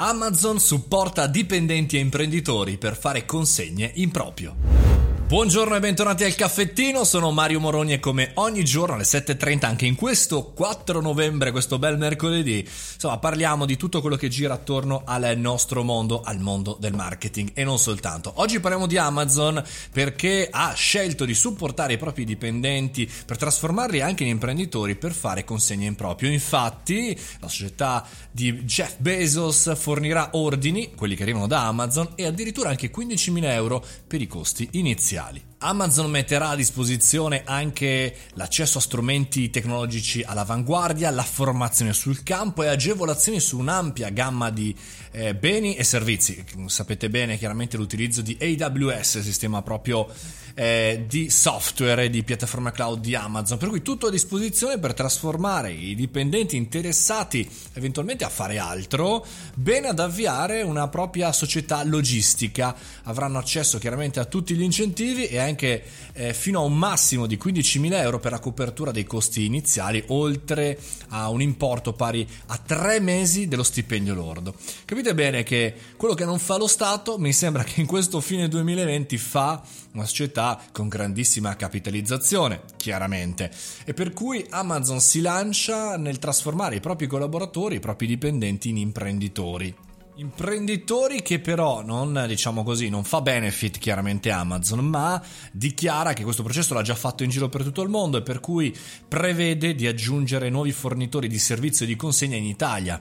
Amazon supporta dipendenti e imprenditori per fare consegne in proprio. Buongiorno e bentornati al caffettino, sono Mario Moroni e come ogni giorno alle 7.30 anche in questo 4 novembre, questo bel mercoledì, insomma parliamo di tutto quello che gira attorno al nostro mondo, al mondo del marketing e non soltanto. Oggi parliamo di Amazon perché ha scelto di supportare i propri dipendenti per trasformarli anche in imprenditori per fare consegne in proprio. Infatti la società di Jeff Bezos fornirà ordini, quelli che arrivano da Amazon, e addirittura anche 15.000 euro per i costi iniziali spaziali. Amazon metterà a disposizione anche l'accesso a strumenti tecnologici all'avanguardia, la formazione sul campo e agevolazioni su un'ampia gamma di eh, beni e servizi. Sapete bene chiaramente l'utilizzo di AWS, sistema proprio eh, di software e di piattaforma cloud di Amazon, per cui tutto a disposizione per trasformare i dipendenti interessati eventualmente a fare altro, bene ad avviare una propria società logistica. Avranno accesso chiaramente a tutti gli incentivi e anche eh, fino a un massimo di 15.000 euro per la copertura dei costi iniziali, oltre a un importo pari a tre mesi dello stipendio lordo. Capite bene che quello che non fa lo Stato mi sembra che in questo fine 2020 fa una società con grandissima capitalizzazione, chiaramente, e per cui Amazon si lancia nel trasformare i propri collaboratori, i propri dipendenti in imprenditori. Imprenditori che però non, diciamo così, non fa benefit chiaramente Amazon, ma dichiara che questo processo l'ha già fatto in giro per tutto il mondo e per cui prevede di aggiungere nuovi fornitori di servizio di consegna in Italia.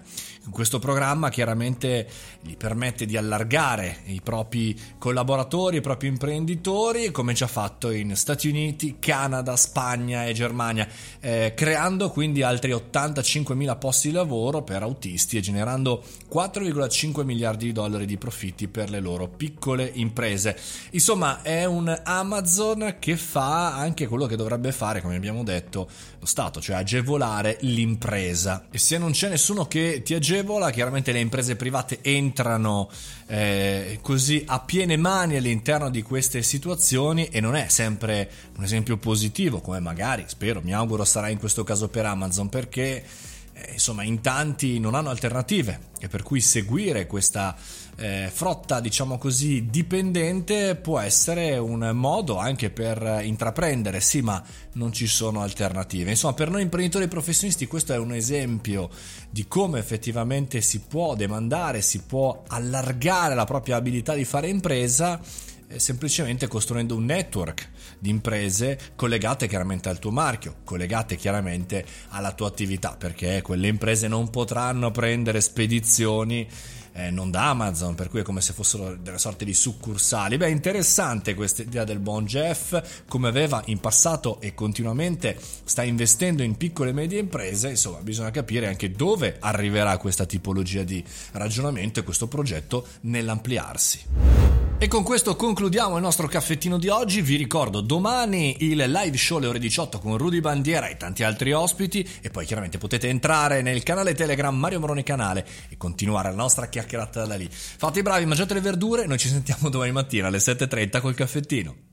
Questo programma chiaramente gli permette di allargare i propri collaboratori, i propri imprenditori, come già fatto in Stati Uniti, Canada, Spagna e Germania, eh, creando quindi altri 85.000 posti di lavoro per autisti e generando 4,5 5 miliardi di dollari di profitti per le loro piccole imprese. Insomma, è un Amazon che fa anche quello che dovrebbe fare, come abbiamo detto, lo Stato, cioè agevolare l'impresa. E se non c'è nessuno che ti agevola, chiaramente le imprese private entrano eh, così a piene mani all'interno di queste situazioni e non è sempre un esempio positivo, come magari, spero, mi auguro sarà in questo caso per Amazon, perché eh, insomma in tanti non hanno alternative e per cui seguire questa eh, frotta diciamo così dipendente può essere un modo anche per intraprendere. Sì ma non ci sono alternative. Insomma per noi imprenditori professionisti questo è un esempio di come effettivamente si può demandare si può allargare la propria abilità di fare impresa semplicemente costruendo un network di imprese collegate chiaramente al tuo marchio, collegate chiaramente alla tua attività, perché quelle imprese non potranno prendere spedizioni eh, non da Amazon, per cui è come se fossero delle sorte di succursali. Beh, interessante questa idea del buon Jeff, come aveva in passato e continuamente sta investendo in piccole e medie imprese, insomma, bisogna capire anche dove arriverà questa tipologia di ragionamento e questo progetto nell'ampliarsi. E con questo concludiamo il nostro caffettino di oggi. Vi ricordo domani il live show alle ore 18 con Rudy Bandiera e tanti altri ospiti. E poi chiaramente potete entrare nel canale Telegram Mario Moroni Canale e continuare la nostra chiacchierata da lì. Fate i bravi, mangiate le verdure. Noi ci sentiamo domani mattina alle 7.30 col caffettino.